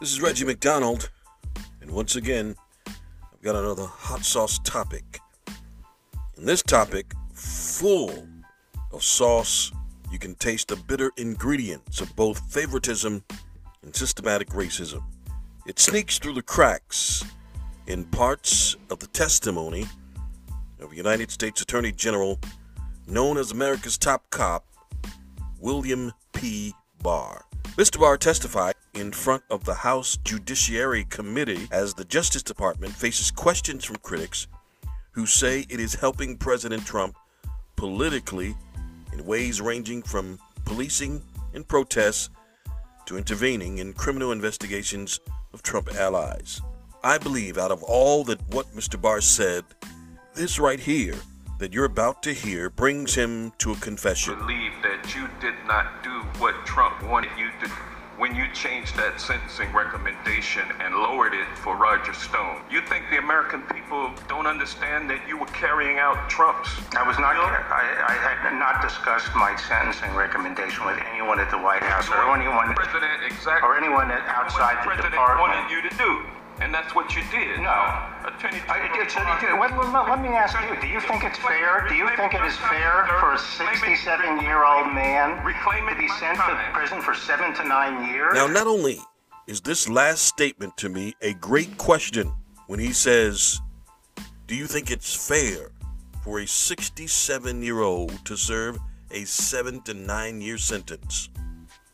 This is Reggie McDonald, and once again, I've got another hot sauce topic. In this topic, full of sauce, you can taste the bitter ingredients of both favoritism and systematic racism. It sneaks through the cracks in parts of the testimony of United States Attorney General, known as America's top cop, William P. Barr. Mr. Barr testified in front of the House Judiciary Committee as the Justice Department faces questions from critics who say it is helping President Trump politically in ways ranging from policing and protests to intervening in criminal investigations of Trump allies. I believe out of all that what Mr. Barr said, this right here that you're about to hear brings him to a confession. Believe that you did not do what Trump wanted you to when you changed that sentencing recommendation and lowered it for Roger Stone. You think the American people don't understand that you were carrying out Trump's? I was not. I, I had not discussed my sentencing recommendation with anyone at the White House or anyone, President, exactly. or anyone outside the the president wanted you to do, and that's what you did. No. It's, well, let me ask you: Do you think it's fair? Do you think it is fair for a 67-year-old man to be sent to prison for seven to nine years? Now, not only is this last statement to me a great question when he says, Do you think it's fair for a 67 year old to serve a seven to nine year sentence?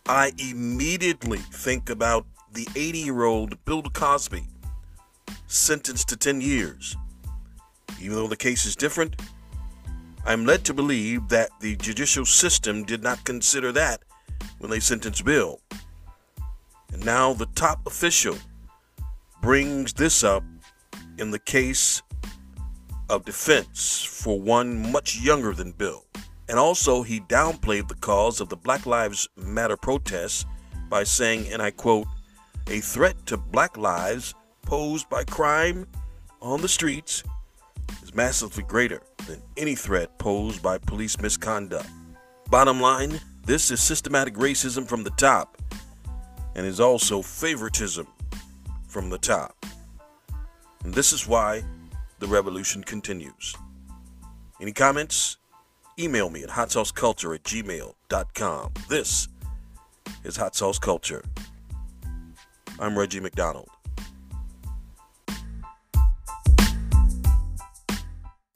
I immediately think about the 80 year old Bill Cosby, sentenced to 10 years. Even though the case is different, I'm led to believe that the judicial system did not consider that when they sentenced Bill. And now the top official brings this up in the case of defense for one much younger than Bill. And also, he downplayed the cause of the Black Lives Matter protests by saying, and I quote, a threat to black lives posed by crime on the streets is massively greater than any threat posed by police misconduct. Bottom line, this is systematic racism from the top and is also favoritism from the top. And this is why the revolution continues. Any comments? Email me at hotsauceculture at gmail.com. This is Hot Sauce Culture. I'm Reggie McDonald.